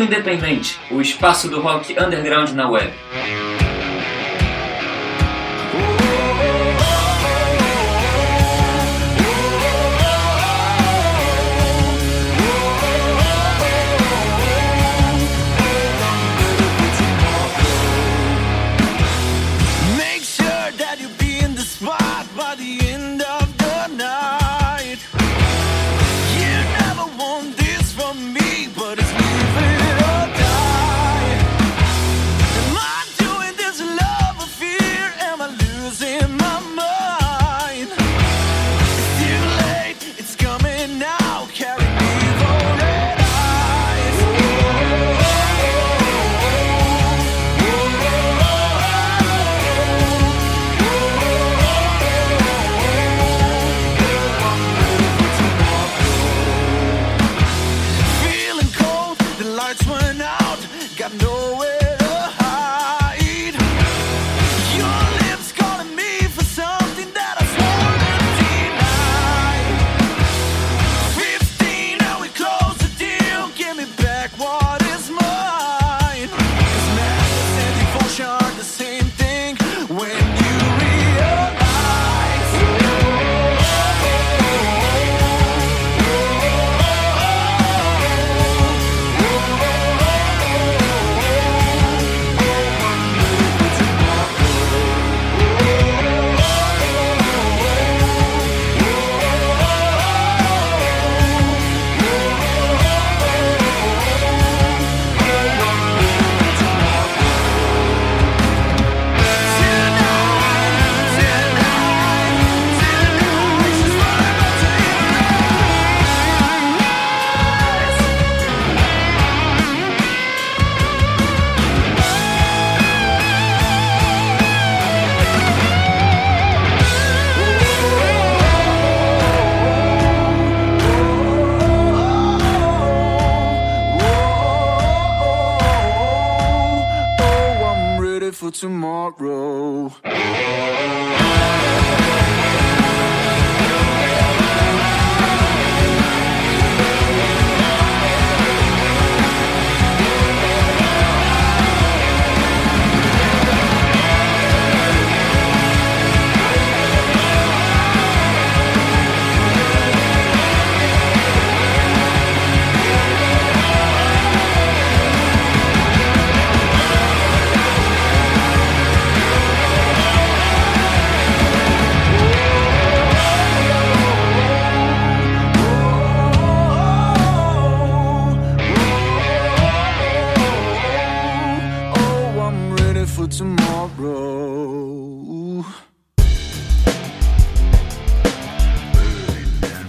Mundo Independente, o espaço do rock underground na web.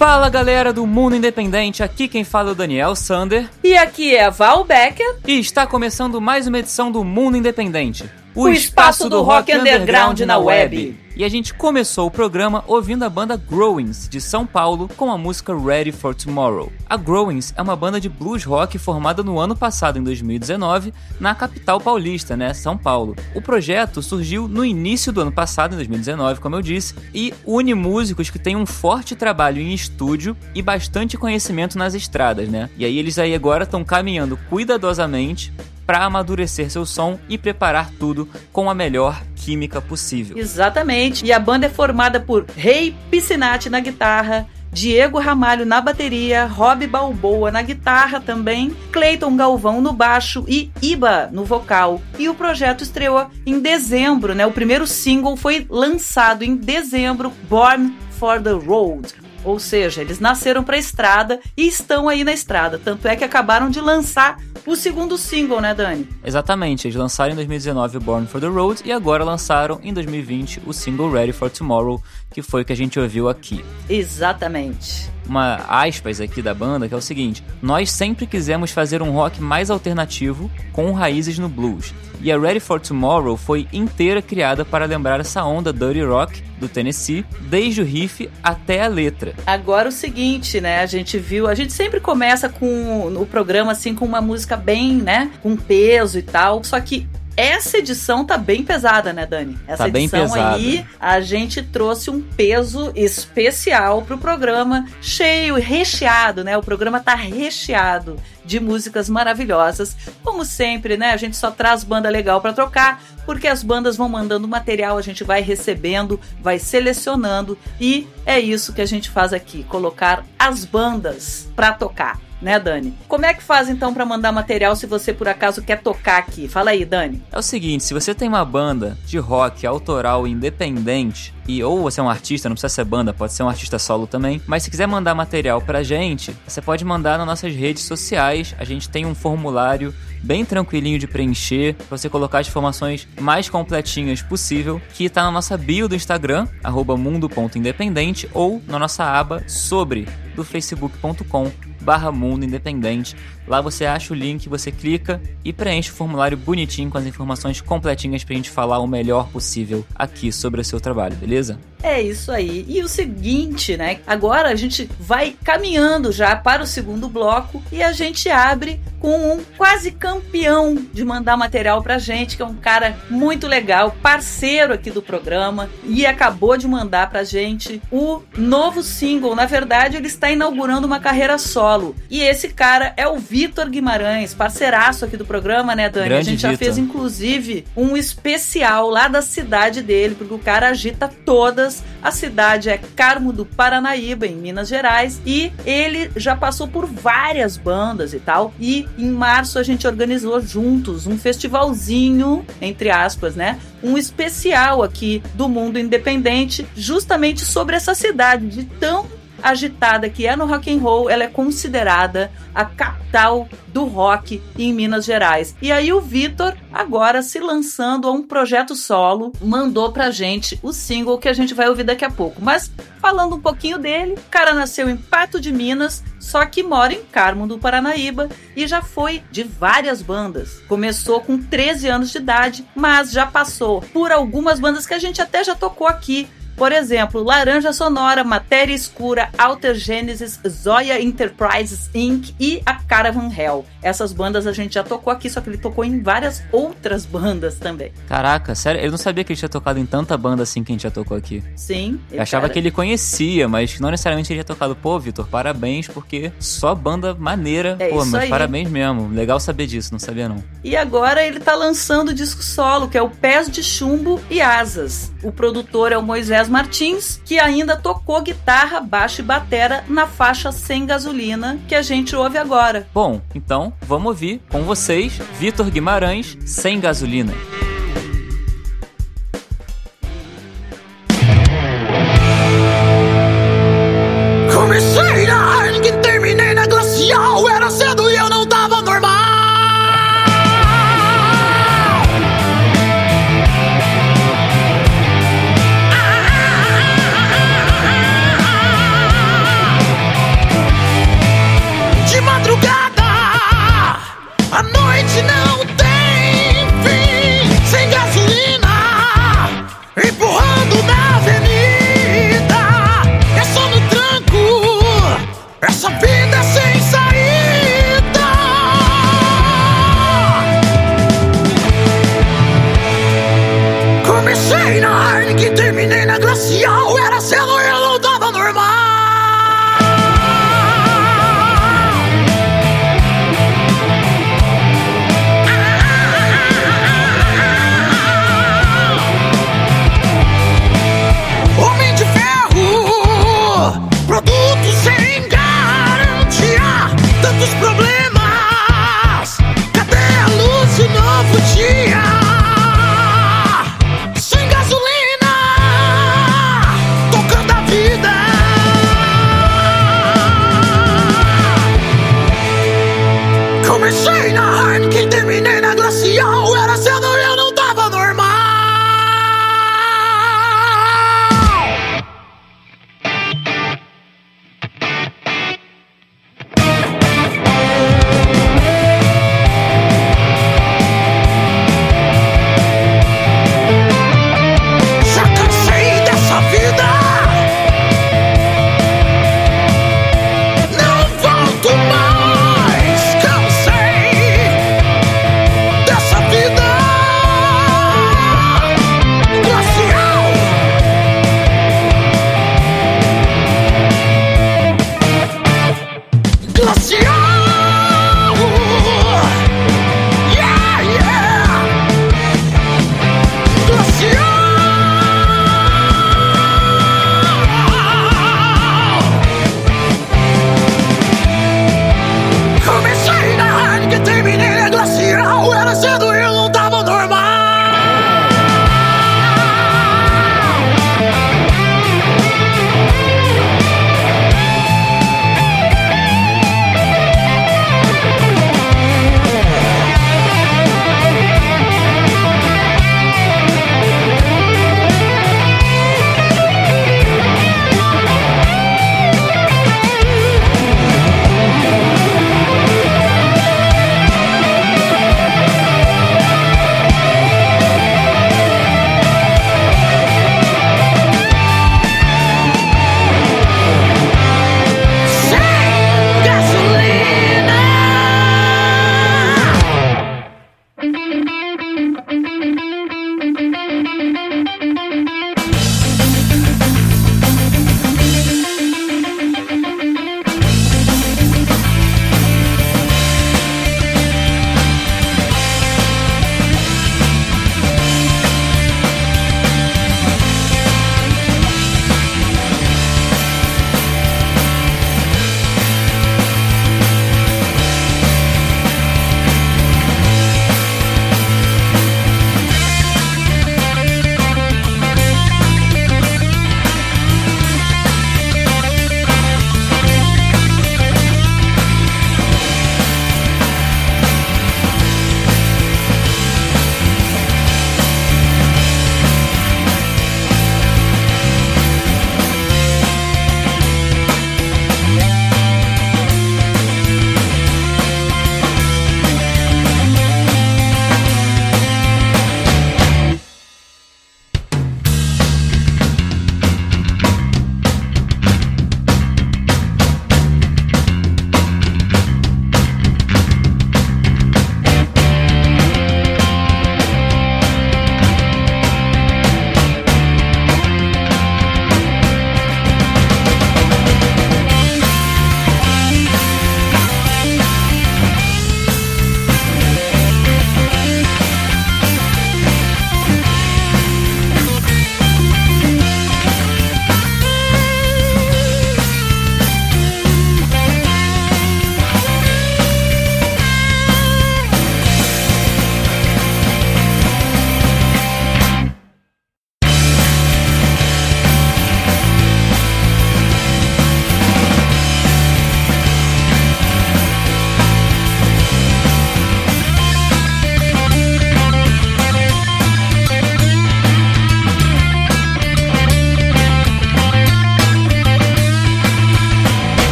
Fala galera do Mundo Independente, aqui quem fala é o Daniel Sander. E aqui é a Val Becker. E está começando mais uma edição do Mundo Independente o, o espaço, do, rock underground, underground na web. E a gente começou o programa ouvindo a banda Growings, de São Paulo, com a música Ready for Tomorrow. A Growings é uma banda de blues rock formada no ano passado, em 2019, na capital paulista, né, São Paulo. O projeto surgiu no início do ano passado, em 2019, como eu disse, e une músicos que têm um forte trabalho em estúdio e bastante conhecimento nas estradas, né? E aí eles aí agora estão caminhando cuidadosamente para amadurecer seu som e preparar tudo com a melhor química possível. Exatamente. E a banda é formada por Rei Piscinati na guitarra, Diego Ramalho na bateria, Rob Balboa na guitarra também, Clayton Galvão no baixo e Iba no vocal. E o projeto estreou em dezembro, né? O primeiro single foi lançado em dezembro, Born for the Road. Ou seja, eles nasceram para a estrada e estão aí na estrada. Tanto é que acabaram de lançar o segundo single, né, Dani? Exatamente, eles lançaram em 2019 Born for the Road e agora lançaram em 2020 o single Ready for Tomorrow, que foi o que a gente ouviu aqui. Exatamente uma aspas aqui da banda, que é o seguinte: Nós sempre quisemos fazer um rock mais alternativo, com raízes no blues. E a Ready for Tomorrow foi inteira criada para lembrar essa onda dirty rock do Tennessee, desde o riff até a letra. Agora o seguinte, né? A gente viu, a gente sempre começa com o programa assim com uma música bem, né, com peso e tal. Só que essa edição tá bem pesada, né, Dani? Essa tá bem edição aí, a gente trouxe um peso especial pro programa, cheio, recheado, né? O programa tá recheado de músicas maravilhosas. Como sempre, né? A gente só traz banda legal para trocar, porque as bandas vão mandando material, a gente vai recebendo, vai selecionando e é isso que a gente faz aqui, colocar as bandas para tocar né, Dani? Como é que faz então para mandar material se você por acaso quer tocar aqui? Fala aí, Dani. É o seguinte, se você tem uma banda de rock autoral independente e ou você é um artista, não precisa ser banda, pode ser um artista solo também, mas se quiser mandar material pra gente, você pode mandar nas nossas redes sociais. A gente tem um formulário bem tranquilinho de preencher, pra você colocar as informações mais completinhas possível, que tá na nossa bio do Instagram, mundo.independente, ou na nossa aba sobre do facebook.com barra Mundo Independente. Lá você acha o link, você clica e preenche o formulário bonitinho com as informações completinhas pra gente falar o melhor possível aqui sobre o seu trabalho, beleza? É isso aí. E o seguinte, né? Agora a gente vai caminhando já para o segundo bloco e a gente abre com um quase campeão de mandar material pra gente, que é um cara muito legal, parceiro aqui do programa e acabou de mandar pra gente o novo single. Na verdade, ele está inaugurando uma carreira solo. E esse cara é o Vitor Guimarães, parceiraço aqui do programa, né, Dani? Grande a gente já Vitor. fez inclusive um especial lá da cidade dele, porque o cara agita todas. A cidade é Carmo do Paranaíba, em Minas Gerais, e ele já passou por várias bandas e tal. E em março a gente organizou juntos um festivalzinho, entre aspas, né? Um especial aqui do mundo independente, justamente sobre essa cidade de tão agitada que é no rock and roll, ela é considerada a capital do rock em Minas Gerais. E aí o Vitor, agora se lançando a um projeto solo, mandou pra gente o single que a gente vai ouvir daqui a pouco. Mas falando um pouquinho dele, o cara nasceu em Pato de Minas, só que mora em Carmo do Paranaíba e já foi de várias bandas. Começou com 13 anos de idade, mas já passou por algumas bandas que a gente até já tocou aqui, por exemplo, Laranja Sonora, Matéria Escura, Alter Genesis, Zoya Enterprises Inc. e a Caravan Hell. Essas bandas a gente já tocou aqui, só que ele tocou em várias outras bandas também. Caraca, sério, eu não sabia que ele tinha tocado em tanta banda assim que a gente já tocou aqui. Sim. Eu achava que ele conhecia, mas não necessariamente ele tinha tocado. Pô, Vitor, parabéns, porque só banda maneira. É Pô, mas aí. parabéns mesmo. Legal saber disso, não sabia não. E agora ele tá lançando o disco solo, que é o Pés de Chumbo e Asas. O produtor é o Moisés Martins, que ainda tocou guitarra, baixo e batera na faixa Sem Gasolina, que a gente ouve agora. Bom, então vamos ouvir com vocês Vitor Guimarães, Sem Gasolina.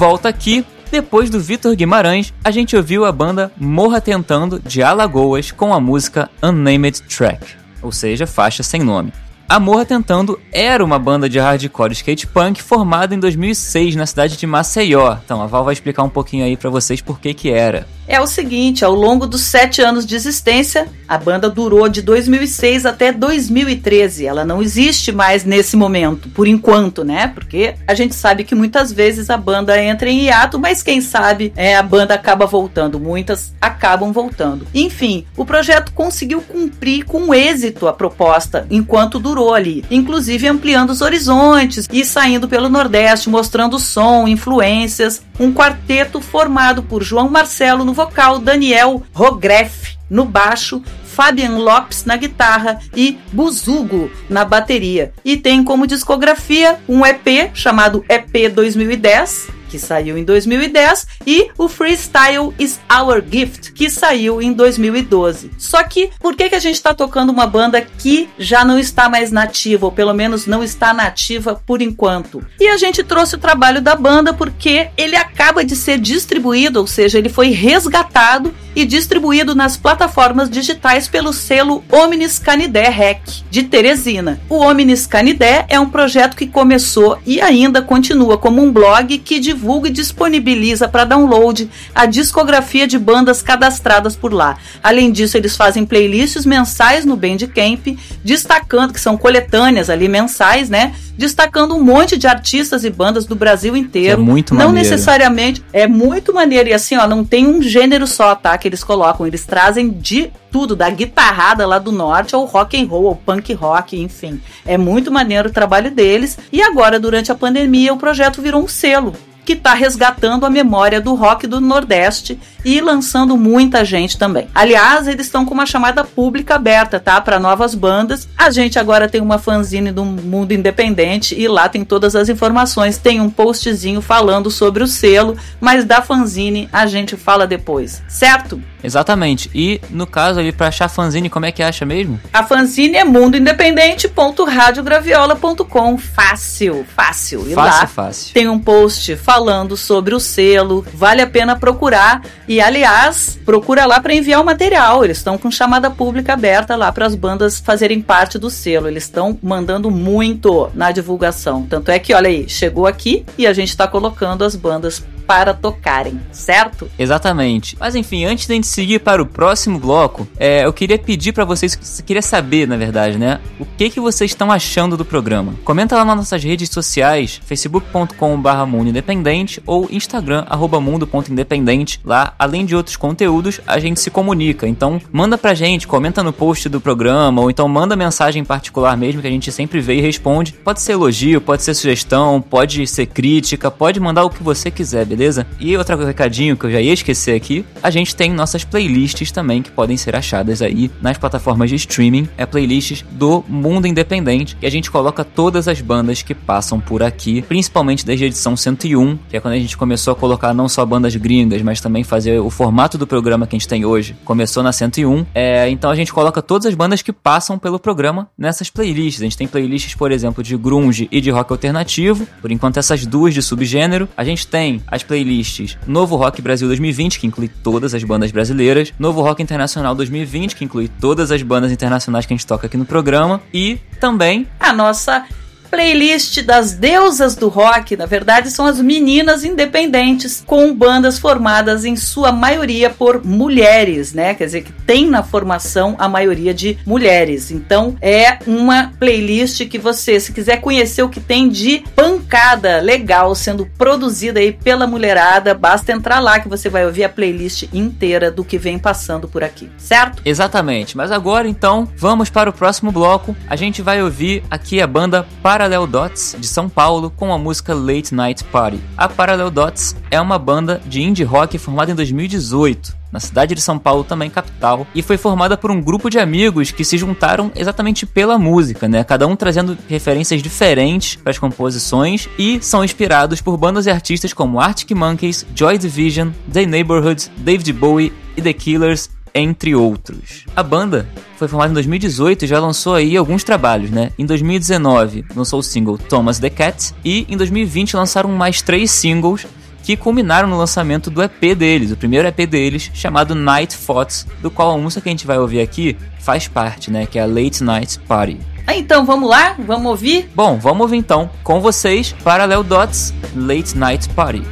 Volta aqui, depois do Vitor Guimarães, a gente ouviu a banda Morra Tentando de Alagoas com a música Unnamed Track, ou seja, faixa sem nome. A Morra Tentando era uma banda de hardcore skate punk formada em 2006 na cidade de Maceió. Então a Val vai explicar um pouquinho aí para vocês por que que era é o seguinte: ao longo dos sete anos de existência, a banda durou de 2006 até 2013. Ela não existe mais nesse momento, por enquanto, né? Porque a gente sabe que muitas vezes a banda entra em hiato, mas quem sabe é, a banda acaba voltando. Muitas acabam voltando. Enfim, o projeto conseguiu cumprir com êxito a proposta enquanto durou ali, inclusive ampliando os horizontes e saindo pelo Nordeste, mostrando som, influências. Um quarteto formado por João Marcelo no vocal, Daniel Rogreff no baixo, Fabian Lopes na guitarra e Buzugo na bateria. E tem como discografia um EP chamado EP 2010 que saiu em 2010, e o Freestyle is Our Gift, que saiu em 2012. Só que por que, que a gente está tocando uma banda que já não está mais nativa, ou pelo menos não está nativa por enquanto? E a gente trouxe o trabalho da banda porque ele acaba de ser distribuído, ou seja, ele foi resgatado e distribuído nas plataformas digitais pelo selo Omnis Canidé Rec, de Teresina. O Omnis Canidé é um projeto que começou e ainda continua como um blog que divulga e disponibiliza para download a discografia de bandas cadastradas por lá. Além disso, eles fazem playlists mensais no Bandcamp, destacando que são coletâneas ali mensais, né? Destacando um monte de artistas e bandas do Brasil inteiro. É muito Não maneiro. necessariamente é muito maneiro e assim, ó, não tem um gênero só, tá? Que eles colocam, eles trazem de tudo, da guitarrada lá do norte ao rock and roll, ao punk rock, enfim. É muito maneiro o trabalho deles. E agora, durante a pandemia, o projeto virou um selo que está resgatando a memória do rock do Nordeste e lançando muita gente também. Aliás, eles estão com uma chamada pública aberta, tá? Para novas bandas. A gente agora tem uma fanzine do Mundo Independente e lá tem todas as informações. Tem um postzinho falando sobre o selo, mas da fanzine a gente fala depois, certo? Exatamente. E no caso ali, para achar fanzine, como é que acha mesmo? A fanzine é mundoindependente.radiograviola.com. Fácil, fácil. E fácil, lá fácil. tem um post falando sobre o selo. Vale a pena procurar. E aliás, procura lá para enviar o material. Eles estão com chamada pública aberta lá para as bandas fazerem parte do selo. Eles estão mandando muito na divulgação. Tanto é que, olha aí, chegou aqui e a gente está colocando as bandas para tocarem, certo? Exatamente. Mas enfim, antes de a gente seguir para o próximo bloco, é, eu queria pedir para vocês, queria saber, na verdade, né, o que que vocês estão achando do programa. Comenta lá nas nossas redes sociais, facebook.com/barra Mundo Independente ou Instagram arroba mundo.independente. Lá, além de outros conteúdos, a gente se comunica. Então, manda pra gente, comenta no post do programa ou então manda mensagem particular mesmo que a gente sempre vê e responde. Pode ser elogio, pode ser sugestão, pode ser crítica, pode mandar o que você quiser, beleza? E outro recadinho que eu já ia esquecer aqui, a gente tem nossas playlists também que podem ser achadas aí nas plataformas de streaming, é playlists do Mundo Independente, e a gente coloca todas as bandas que passam por aqui, principalmente desde a edição 101, que é quando a gente começou a colocar não só bandas gringas, mas também fazer o formato do programa que a gente tem hoje. Começou na 101, é, então a gente coloca todas as bandas que passam pelo programa nessas playlists. A gente tem playlists, por exemplo, de grunge e de rock alternativo, por enquanto essas duas de subgênero. A gente tem as playlists Novo Rock Brasil 2020, que inclui todas as bandas brasileiras, Novo Rock Internacional 2020, que inclui todas as bandas internacionais que a gente toca aqui no programa, e também a nossa playlist das deusas do rock, na verdade, são as meninas independentes, com bandas formadas em sua maioria por mulheres, né? Quer dizer, que tem na formação a maioria de mulheres. Então, é uma playlist que você, se quiser conhecer o que tem de pancada legal sendo produzida aí pela mulherada, basta entrar lá que você vai ouvir a playlist inteira do que vem passando por aqui, certo? Exatamente. Mas agora, então, vamos para o próximo bloco. A gente vai ouvir aqui a banda para Parallel Dots de São Paulo com a música Late Night Party. A Parallel Dots é uma banda de indie rock formada em 2018 na cidade de São Paulo, também capital, e foi formada por um grupo de amigos que se juntaram exatamente pela música, né? Cada um trazendo referências diferentes para as composições e são inspirados por bandas e artistas como Arctic Monkeys, Joy Division, The Neighborhoods, David Bowie e The Killers, entre outros. A banda foi formada em 2018 e já lançou aí alguns trabalhos, né? Em 2019 lançou o single Thomas the Cat e em 2020 lançaram mais três singles que culminaram no lançamento do EP deles, o primeiro EP deles, chamado Night Thoughts, do qual a música que a gente vai ouvir aqui faz parte, né? Que é a Late Night Party. Ah, então vamos lá? Vamos ouvir? Bom, vamos ouvir então com vocês Parallel Dots Late Night Party.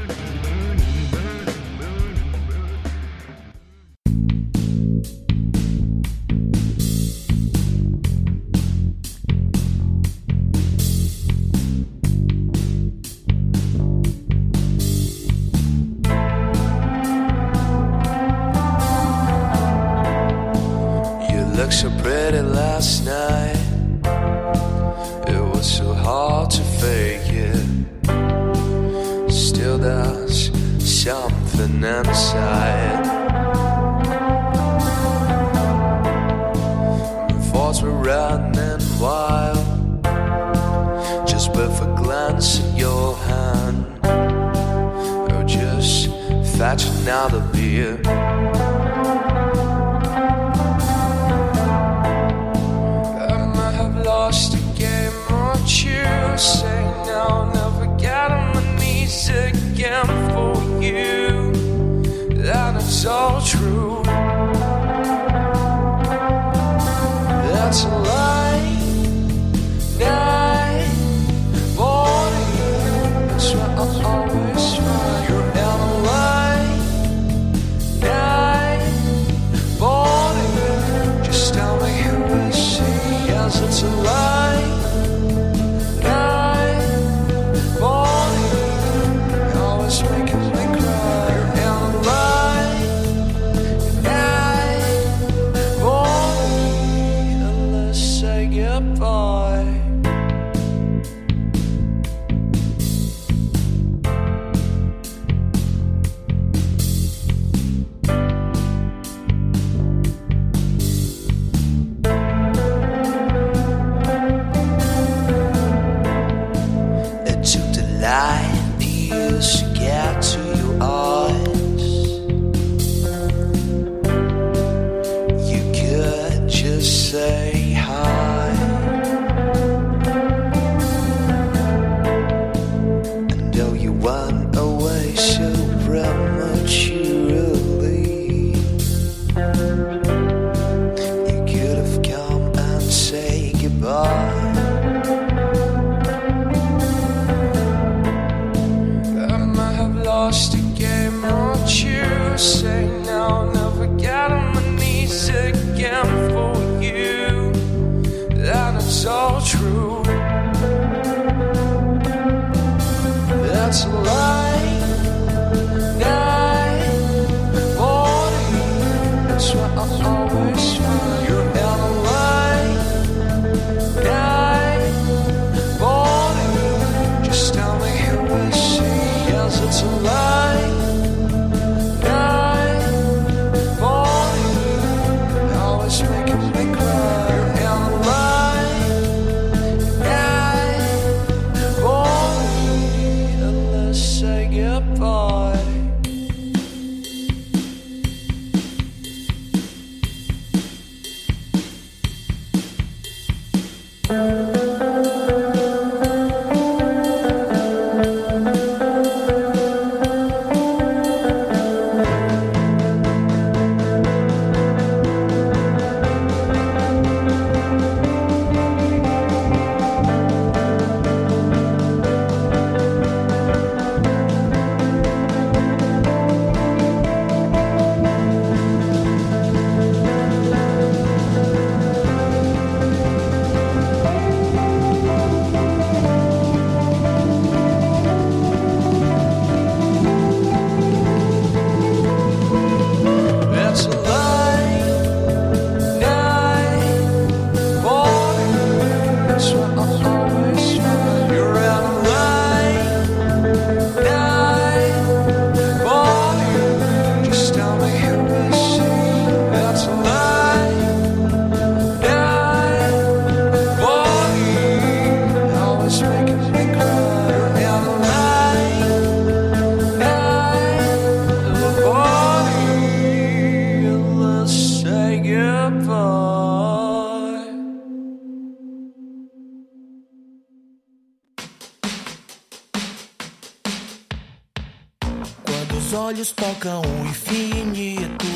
O infinito,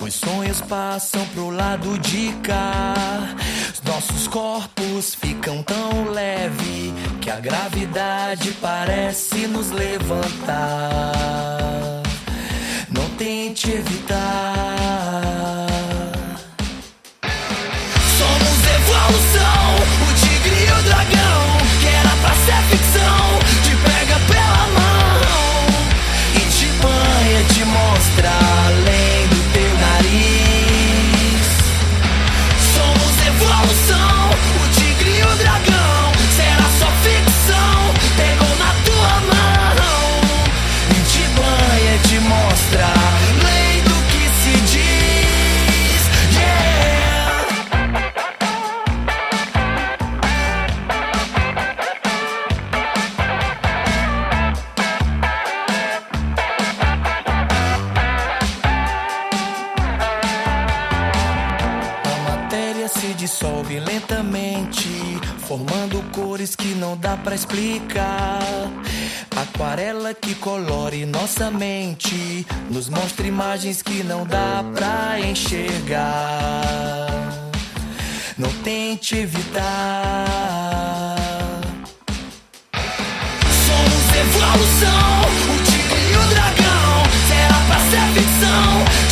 os sonhos passam pro lado de cá. Nossos corpos ficam tão leve que a gravidade parece nos levantar. Não tente evitar. Pra explicar. Aquarela que colore nossa mente, nos mostra imagens que não dá pra enxergar. Não tente evitar. Somos evolução, o tigre e o dragão. Será pra ser ficção,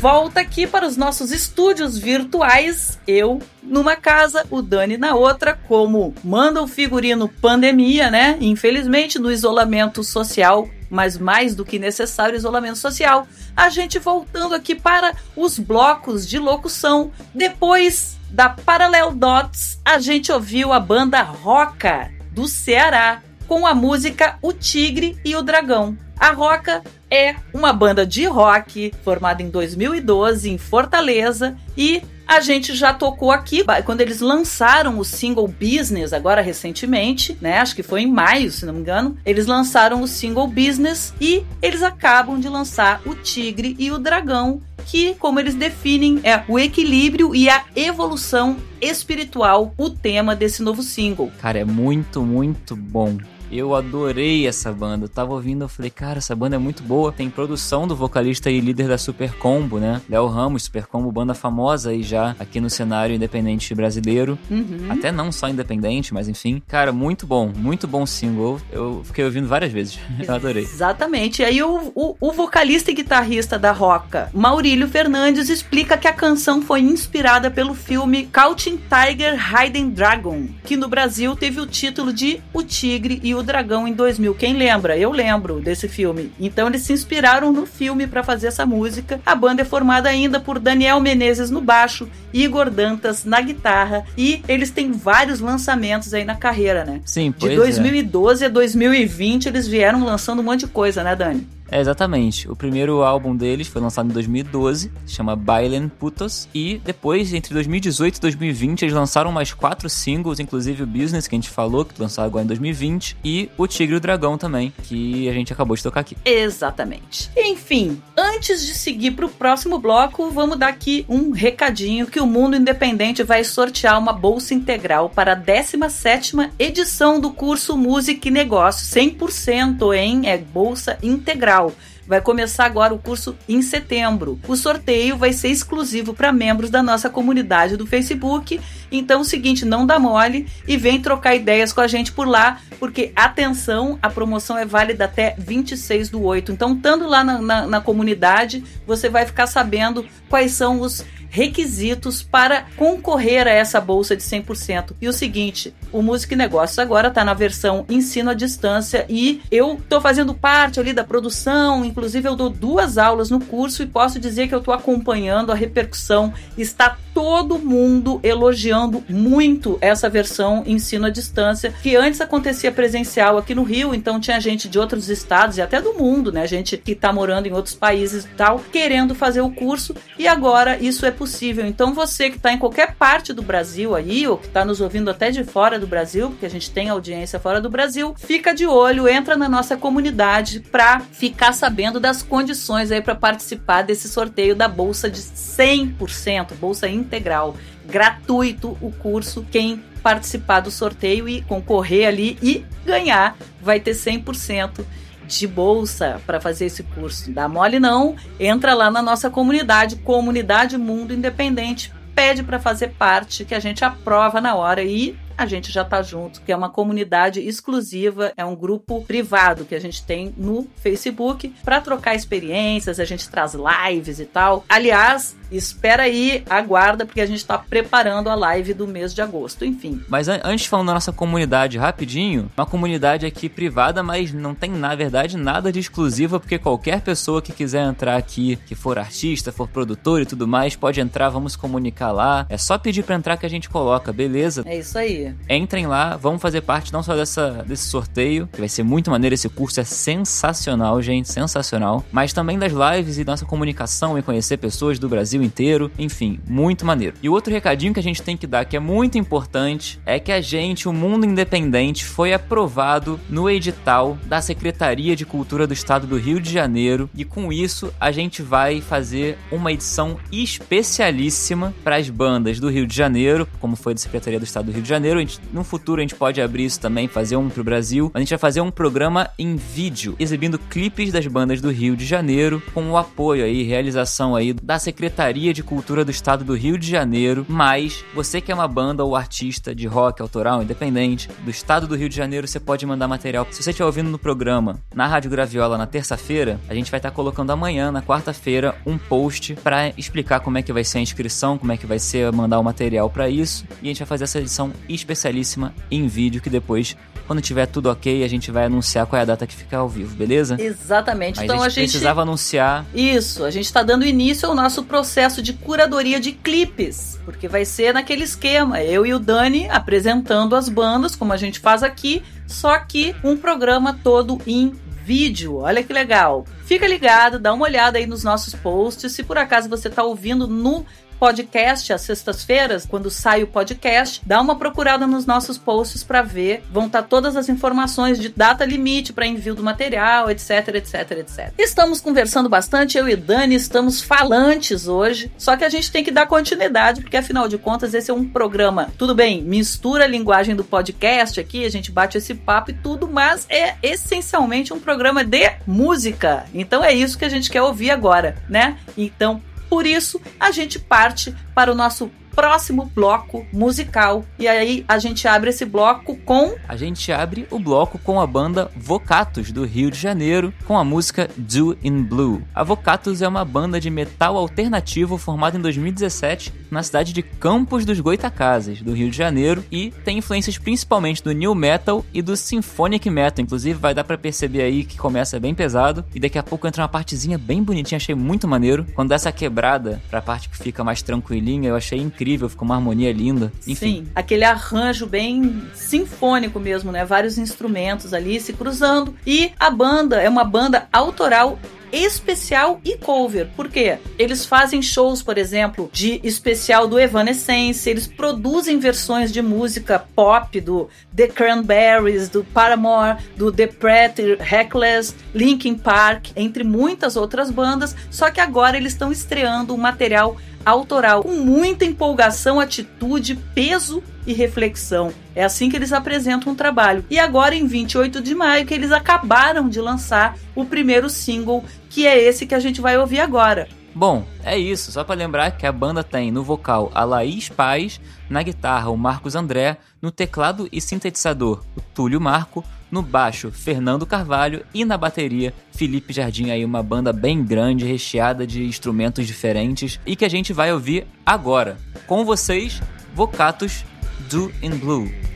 volta aqui para os nossos estúdios virtuais. Eu numa casa, o Dani na outra, como manda o figurino pandemia, né? Infelizmente, no isolamento social, mas mais do que necessário isolamento social. A gente voltando aqui para os blocos de locução. Depois da Parallel Dots, a gente ouviu a banda Roca do Ceará com a música O Tigre e o Dragão. A Roca é uma banda de rock formada em 2012 em Fortaleza e a gente já tocou aqui quando eles lançaram o single Business agora recentemente, né? Acho que foi em maio, se não me engano. Eles lançaram o single Business e eles acabam de lançar o Tigre e o Dragão, que, como eles definem, é o equilíbrio e a evolução espiritual, o tema desse novo single. Cara, é muito, muito bom. Eu adorei essa banda. Eu tava ouvindo, eu falei, cara, essa banda é muito boa. Tem produção do vocalista e líder da Super Combo, né? Léo Ramos, Super Combo, banda famosa aí já aqui no cenário independente brasileiro. Uhum. Até não só independente, mas enfim. Cara, muito bom, muito bom single. Eu fiquei ouvindo várias vezes. Eu adorei. Exatamente. E aí o, o, o vocalista e guitarrista da Roca, Maurílio Fernandes, explica que a canção foi inspirada pelo filme Couching Tiger, Hidden Dragon, que no Brasil teve o título de O Tigre e o Dragão em 2000. Quem lembra? Eu lembro desse filme. Então eles se inspiraram no filme para fazer essa música. A banda é formada ainda por Daniel Menezes no baixo, Igor Dantas na guitarra e eles têm vários lançamentos aí na carreira, né? Sim, De pois é. 2012 a 2020 eles vieram lançando um monte de coisa, né, Dani? É, exatamente. O primeiro álbum deles foi lançado em 2012, se chama Bailen Putos, e depois, entre 2018 e 2020, eles lançaram mais quatro singles, inclusive o Business, que a gente falou, que lançaram agora em 2020, e o Tigre e o Dragão também, que a gente acabou de tocar aqui. Exatamente. Enfim, antes de seguir para o próximo bloco, vamos dar aqui um recadinho que o Mundo Independente vai sortear uma bolsa integral para a 17ª edição do curso Música e Negócio, 100%, hein? É bolsa integral. Vai começar agora o curso em setembro. O sorteio vai ser exclusivo para membros da nossa comunidade do Facebook. Então, é o seguinte, não dá mole e vem trocar ideias com a gente por lá, porque atenção, a promoção é válida até 26 do 8. Então, estando lá na, na, na comunidade, você vai ficar sabendo quais são os requisitos para concorrer a essa bolsa de 100%. E o seguinte, o Música e Negócios agora está na versão ensino à distância e eu estou fazendo parte ali da produção, inclusive eu dou duas aulas no curso e posso dizer que eu estou acompanhando a repercussão. Está todo mundo elogiando muito essa versão ensino à distância, que antes acontecia presencial aqui no Rio, então tinha gente de outros estados e até do mundo, né? Gente que está morando em outros países e tal, querendo fazer o curso e agora isso é possível. Então você que está em qualquer parte do Brasil aí, ou que está nos ouvindo até de fora do Brasil, porque a gente tem audiência fora do Brasil, fica de olho, entra na nossa comunidade para ficar sabendo das condições aí para participar desse sorteio da bolsa de 100%, bolsa integral, gratuito o curso. Quem participar do sorteio e concorrer ali e ganhar vai ter 100% de bolsa para fazer esse curso. Dá mole não, entra lá na nossa comunidade, Comunidade Mundo Independente, pede para fazer parte, que a gente aprova na hora e a gente já tá junto, que é uma comunidade exclusiva, é um grupo privado que a gente tem no Facebook para trocar experiências, a gente traz lives e tal. Aliás, espera aí, aguarda, porque a gente está preparando a live do mês de agosto, enfim. Mas an antes falando da nossa comunidade rapidinho, uma comunidade aqui privada, mas não tem na verdade nada de exclusiva, porque qualquer pessoa que quiser entrar aqui, que for artista, for produtor e tudo mais, pode entrar, vamos comunicar lá. É só pedir para entrar que a gente coloca, beleza? É isso aí. Entrem lá, vamos fazer parte não só dessa, desse sorteio, que vai ser muito maneiro, esse curso é sensacional, gente, sensacional, mas também das lives e nossa comunicação e conhecer pessoas do Brasil inteiro, enfim, muito maneiro. E o outro recadinho que a gente tem que dar, que é muito importante, é que a gente, o Mundo Independente, foi aprovado no edital da Secretaria de Cultura do Estado do Rio de Janeiro, e com isso a gente vai fazer uma edição especialíssima para as bandas do Rio de Janeiro, como foi da Secretaria do Estado do Rio de Janeiro. Gente, no futuro a gente pode abrir isso também, fazer um pro Brasil. A gente vai fazer um programa em vídeo, exibindo clipes das bandas do Rio de Janeiro, com o apoio aí, realização aí da Secretaria de Cultura do Estado do Rio de Janeiro. Mas você que é uma banda ou artista de rock autoral independente do Estado do Rio de Janeiro, você pode mandar material. Se você estiver ouvindo no programa na Rádio Graviola na terça-feira, a gente vai estar colocando amanhã, na quarta-feira, um post para explicar como é que vai ser a inscrição, como é que vai ser mandar o material para isso. E a gente vai fazer essa edição especialíssima em vídeo que depois, quando tiver tudo ok, a gente vai anunciar qual é a data que fica ao vivo, beleza? Exatamente. Mas então a a gente gente precisava anunciar. Isso, a gente está dando início ao nosso processo de curadoria de clipes, porque vai ser naquele esquema, eu e o Dani apresentando as bandas, como a gente faz aqui, só que um programa todo em vídeo. Olha que legal. Fica ligado, dá uma olhada aí nos nossos posts. Se por acaso você está ouvindo no podcast às sextas-feiras, quando sai o podcast, dá uma procurada nos nossos posts para ver. Vão estar todas as informações de data limite para envio do material, etc, etc, etc. Estamos conversando bastante, eu e Dani estamos falantes hoje, só que a gente tem que dar continuidade, porque afinal de contas esse é um programa, tudo bem, mistura a linguagem do podcast aqui, a gente bate esse papo e tudo, mas é essencialmente um programa de música. Então é isso que a gente quer ouvir agora, né? Então, por isso, a gente parte para o nosso próximo bloco musical. E aí a gente abre esse bloco com. A gente abre o bloco com a banda Vocatus do Rio de Janeiro, com a música Do in Blue. A Vocatus é uma banda de metal alternativo formada em 2017 na cidade de Campos dos Goitacazes, do Rio de Janeiro, e tem influências principalmente do new metal e do symphonic metal. Inclusive, vai dar para perceber aí que começa bem pesado e daqui a pouco entra uma partezinha bem bonitinha, achei muito maneiro. Quando dá essa quebrada pra parte que fica mais tranquilinha, eu achei incrível incrível, fica uma harmonia linda. Enfim. Sim, aquele arranjo bem sinfônico mesmo, né? Vários instrumentos ali se cruzando. E a banda é uma banda autoral especial e cover. Por quê? Eles fazem shows, por exemplo, de especial do Evanescence, eles produzem versões de música pop do The Cranberries, do Paramore, do The Pretty Reckless, Linkin Park, entre muitas outras bandas, só que agora eles estão estreando um material autoral com muita empolgação, atitude, peso e reflexão. É assim que eles apresentam o trabalho. E agora, em 28 de maio, que eles acabaram de lançar o primeiro single, que é esse que a gente vai ouvir agora. Bom, é isso. Só para lembrar que a banda tem no vocal a Laís Paz, na guitarra o Marcos André, no teclado e sintetizador o Túlio Marco, no baixo Fernando Carvalho e na bateria Felipe Jardim, aí uma banda bem grande, recheada de instrumentos diferentes e que a gente vai ouvir agora. Com vocês, Vocatus Do in Blue.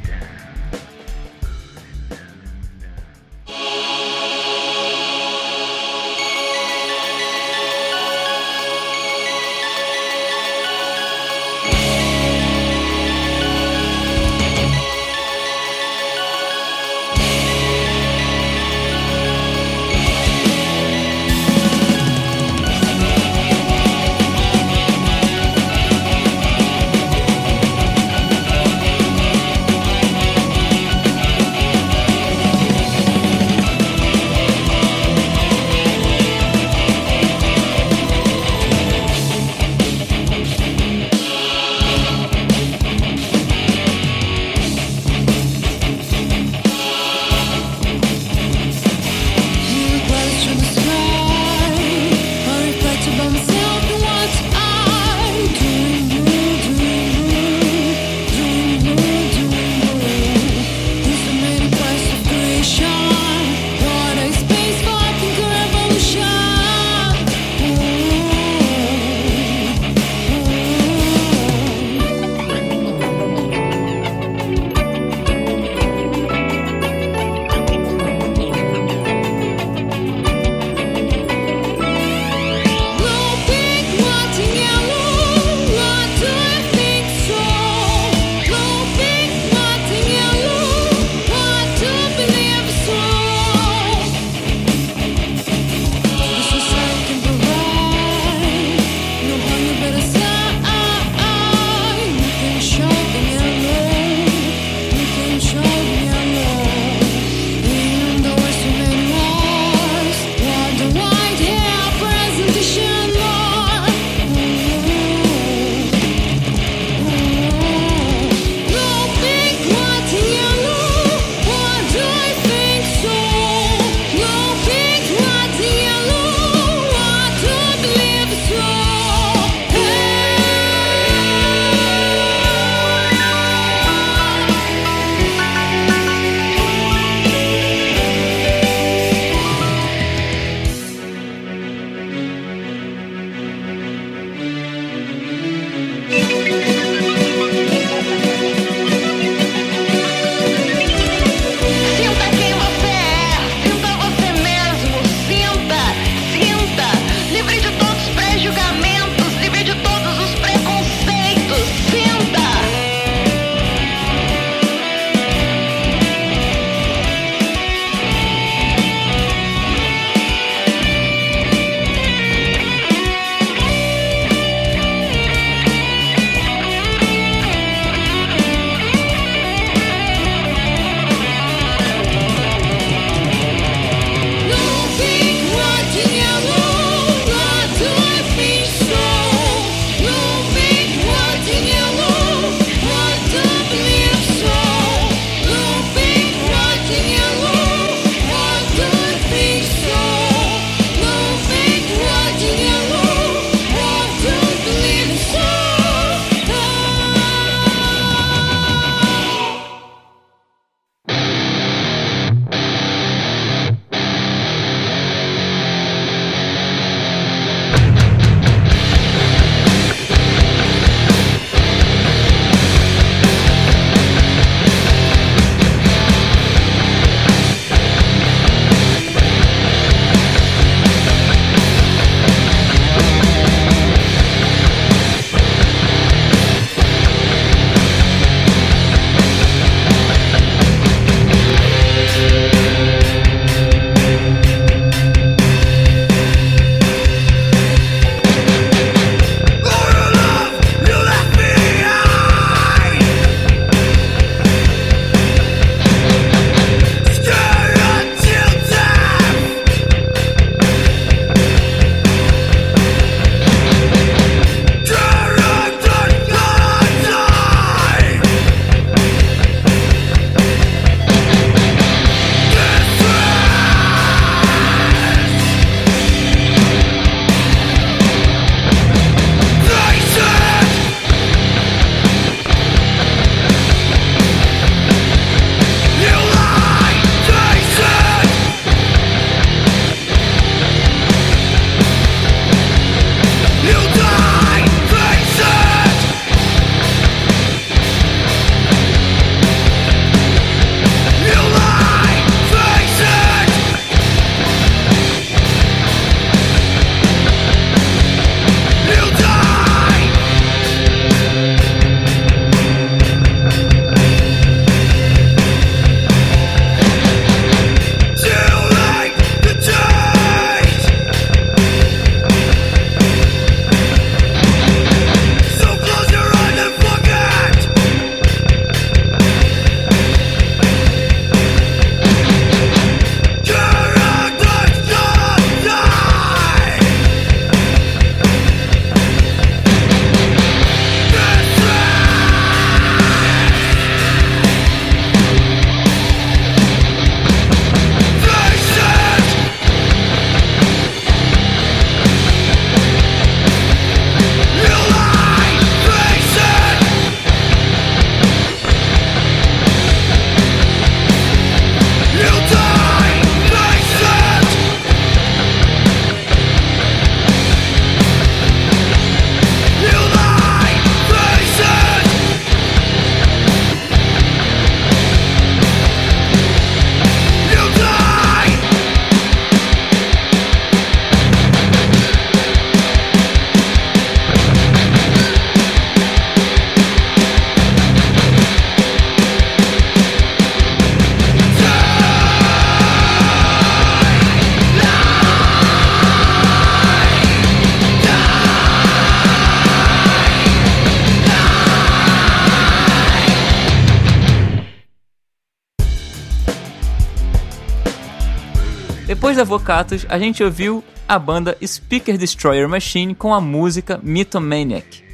Depois da Vocatus, a gente ouviu a banda Speaker Destroyer Machine com a música Mythomaniac.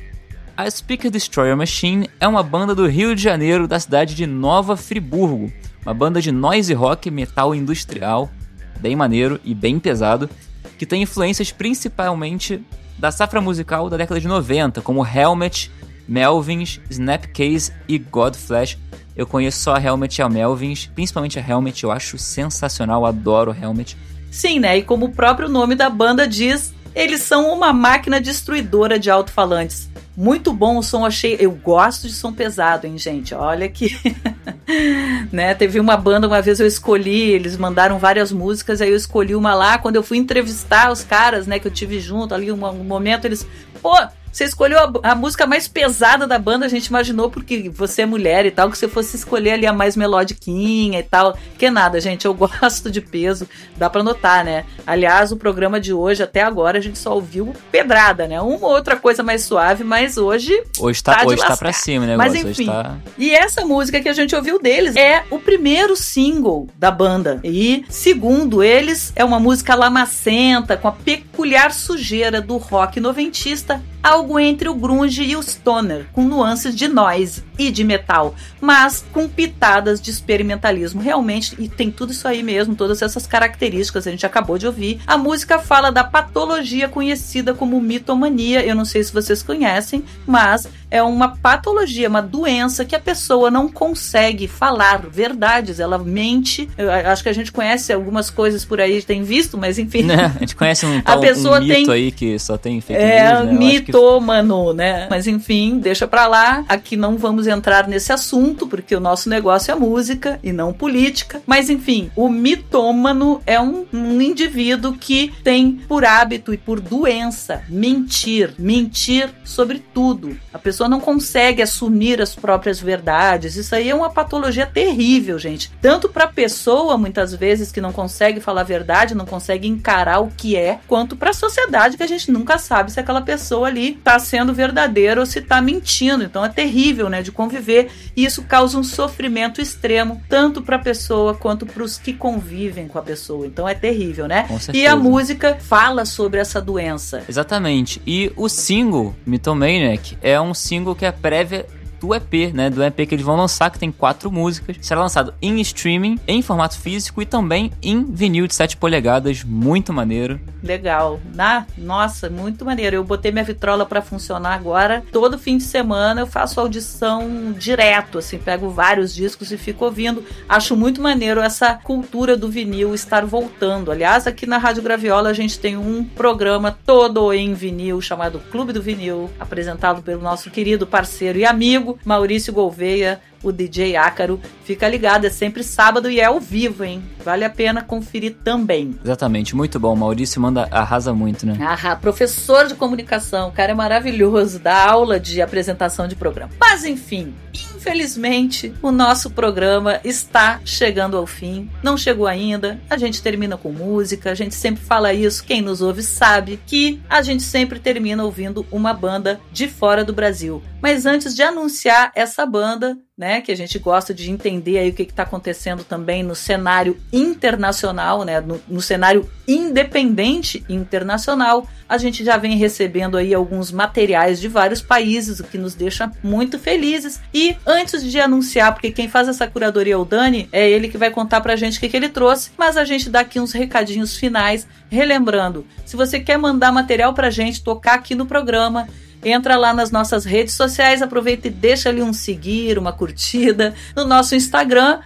A Speaker Destroyer Machine é uma banda do Rio de Janeiro, da cidade de Nova Friburgo, uma banda de noise rock metal industrial, bem maneiro e bem pesado, que tem influências principalmente da safra musical da década de 90, como Helmet, Melvins, Snapcase e Godflesh. Eu conheço só a Helmet e a Melvins, principalmente a Helmet, eu acho sensacional, adoro Helmet. Sim, né? E como o próprio nome da banda diz, eles são uma máquina destruidora de alto-falantes. Muito bom o som, achei. Eu gosto de som pesado, hein, gente? Olha que. né? Teve uma banda, uma vez eu escolhi, eles mandaram várias músicas, aí eu escolhi uma lá. Quando eu fui entrevistar os caras, né, que eu tive junto ali, um, um momento, eles. Pô, você escolheu a, a, música mais pesada da banda, a gente imaginou, porque você é mulher e tal, que você fosse escolher ali a mais melodiquinha e tal. Que nada, gente, eu gosto de peso, dá pra notar, né? Aliás, o programa de hoje, até agora, a gente só ouviu pedrada, né? Uma outra coisa mais suave, mas hoje. Hoje tá, tá, hoje tá pra cima, né? Mas enfim. Tá... E essa música que a gente ouviu deles é o primeiro single da banda. E, segundo eles, é uma música lamacenta, com a peculiar sujeira do rock noventista algo entre o grunge e o stoner, com nuances de noise e de metal, mas com pitadas de experimentalismo. Realmente, e tem tudo isso aí mesmo, todas essas características a gente acabou de ouvir. A música fala da patologia conhecida como mitomania. Eu não sei se vocês conhecem, mas é uma patologia, uma doença que a pessoa não consegue falar verdades, ela mente. Eu acho que a gente conhece algumas coisas por aí, tem visto, mas enfim. Né? A gente conhece um, tal, a pessoa um mito tem, aí que só tem fake é, news, né? mitômano, que... né? Mas enfim, deixa pra lá. Aqui não vamos entrar nesse assunto, porque o nosso negócio é música e não política. Mas enfim, o mitômano é um, um indivíduo que tem por hábito e por doença mentir, mentir sobre tudo. A pessoa pessoa não consegue assumir as próprias verdades. Isso aí é uma patologia terrível, gente. Tanto para a pessoa, muitas vezes, que não consegue falar a verdade, não consegue encarar o que é, quanto para a sociedade, que a gente nunca sabe se aquela pessoa ali está sendo verdadeira ou se está mentindo. Então é terrível, né, de conviver. E isso causa um sofrimento extremo, tanto para a pessoa quanto para os que convivem com a pessoa. Então é terrível, né? E a música fala sobre essa doença. Exatamente. E o single, Mythomaniac, é um single que é prévia do EP, né? Do EP que eles vão lançar, que tem quatro músicas. Será lançado em streaming, em formato físico e também em vinil de 7 polegadas. Muito maneiro. Legal. Na, nossa, muito maneiro. Eu botei minha vitrola para funcionar agora. Todo fim de semana eu faço audição direto, assim, pego vários discos e fico ouvindo. Acho muito maneiro essa cultura do vinil estar voltando. Aliás, aqui na Rádio Graviola a gente tem um programa todo em vinil chamado Clube do Vinil, apresentado pelo nosso querido parceiro e amigo Maurício Gouveia, o DJ Ácaro. Fica ligado, é sempre sábado e é ao vivo, hein? Vale a pena conferir também. Exatamente, muito bom. Maurício manda, arrasa muito, né? Ah, professor de comunicação, o cara é maravilhoso, dá aula de apresentação de programa. Mas enfim, Infelizmente, o nosso programa está chegando ao fim. Não chegou ainda. A gente termina com música, a gente sempre fala isso. Quem nos ouve sabe que a gente sempre termina ouvindo uma banda de fora do Brasil. Mas antes de anunciar essa banda, né, que a gente gosta de entender aí o que está acontecendo também no cenário internacional, né, no, no, cenário independente internacional. A gente já vem recebendo aí alguns materiais de vários países, o que nos deixa muito felizes. E antes de anunciar, porque quem faz essa curadoria é o Dani, é ele que vai contar pra gente o que, que ele trouxe, mas a gente dá aqui uns recadinhos finais, relembrando, se você quer mandar material pra gente, tocar aqui no programa, Entra lá nas nossas redes sociais, aproveita e deixa ali um seguir, uma curtida no nosso Instagram,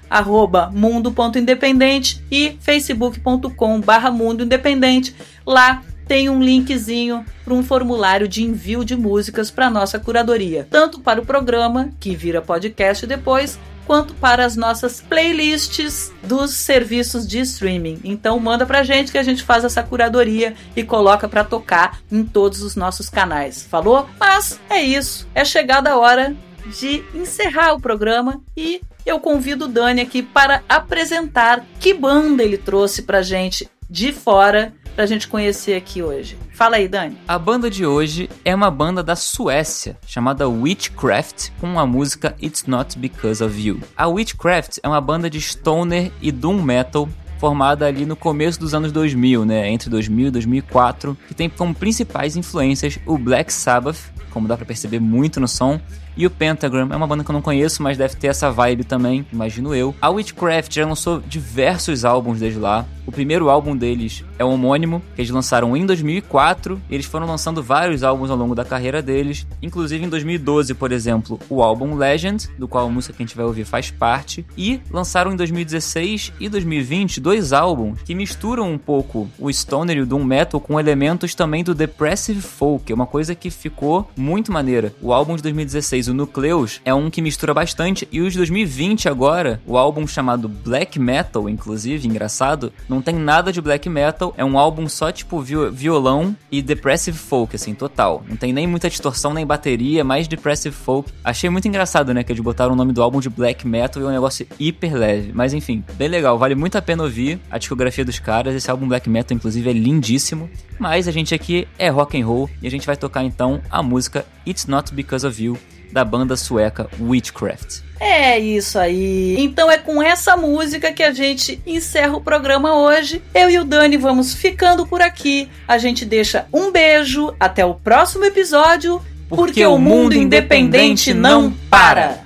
mundo.independente e facebook.com barra mundo independente. Lá tem um linkzinho para um formulário de envio de músicas para nossa curadoria, tanto para o programa, que vira podcast depois, quanto para as nossas playlists dos serviços de streaming. Então manda pra gente que a gente faz essa curadoria e coloca para tocar em todos os nossos canais. Falou? Mas é isso. É chegada a hora de encerrar o programa e eu convido o Dani aqui para apresentar que banda ele trouxe pra gente de fora pra gente conhecer aqui hoje. Fala aí, Dani. A banda de hoje é uma banda da Suécia chamada Witchcraft com a música It's Not Because of You. A Witchcraft é uma banda de stoner e doom metal formada ali no começo dos anos 2000, né, entre 2000 e 2004, que tem como principais influências o Black Sabbath, como dá pra perceber muito no som, e o Pentagram é uma banda que eu não conheço, mas deve ter essa vibe também, imagino eu. A Witchcraft já lançou diversos álbuns desde lá. O primeiro álbum deles é o homônimo, que eles lançaram em 2004. E eles foram lançando vários álbuns ao longo da carreira deles, inclusive em 2012, por exemplo, o álbum Legend, do qual a música que a gente vai ouvir faz parte. E lançaram em 2016 e 2020 dois álbuns que misturam um pouco o stoner e o doom metal com elementos também do depressive folk, é uma coisa que ficou muito maneira. O álbum de 2016 o Nucleus, é um que mistura bastante. E os de 2020 agora, o álbum chamado Black Metal, inclusive, engraçado, não tem nada de black metal. É um álbum só tipo violão e depressive folk, assim, total. Não tem nem muita distorção, nem bateria, mais depressive folk. Achei muito engraçado, né, que eles botaram o nome do álbum de black metal e é um negócio hiper leve. Mas enfim, bem legal, vale muito a pena ouvir a discografia dos caras. Esse álbum black metal, inclusive, é lindíssimo. Mas a gente aqui é rock and roll e a gente vai tocar então a música It's Not Because of You da banda sueca Witchcraft. É isso aí. Então é com essa música que a gente encerra o programa hoje. Eu e o Dani vamos ficando por aqui. A gente deixa um beijo. Até o próximo episódio. Porque, porque o mundo independente não para.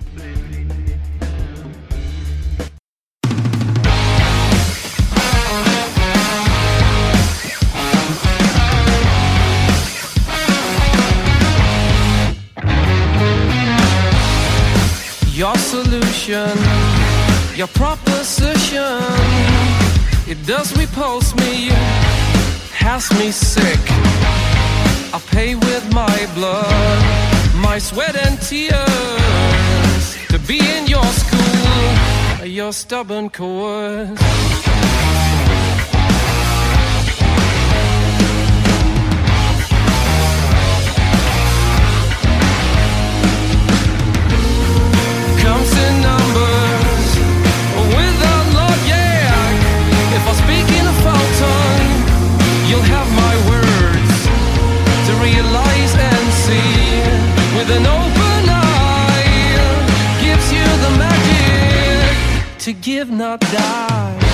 Your proposition, it does repulse me, has me sick. I pay with my blood, my sweat and tears to be in your school, your stubborn course. Give not die.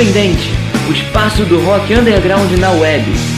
Independente, o espaço do rock underground na web.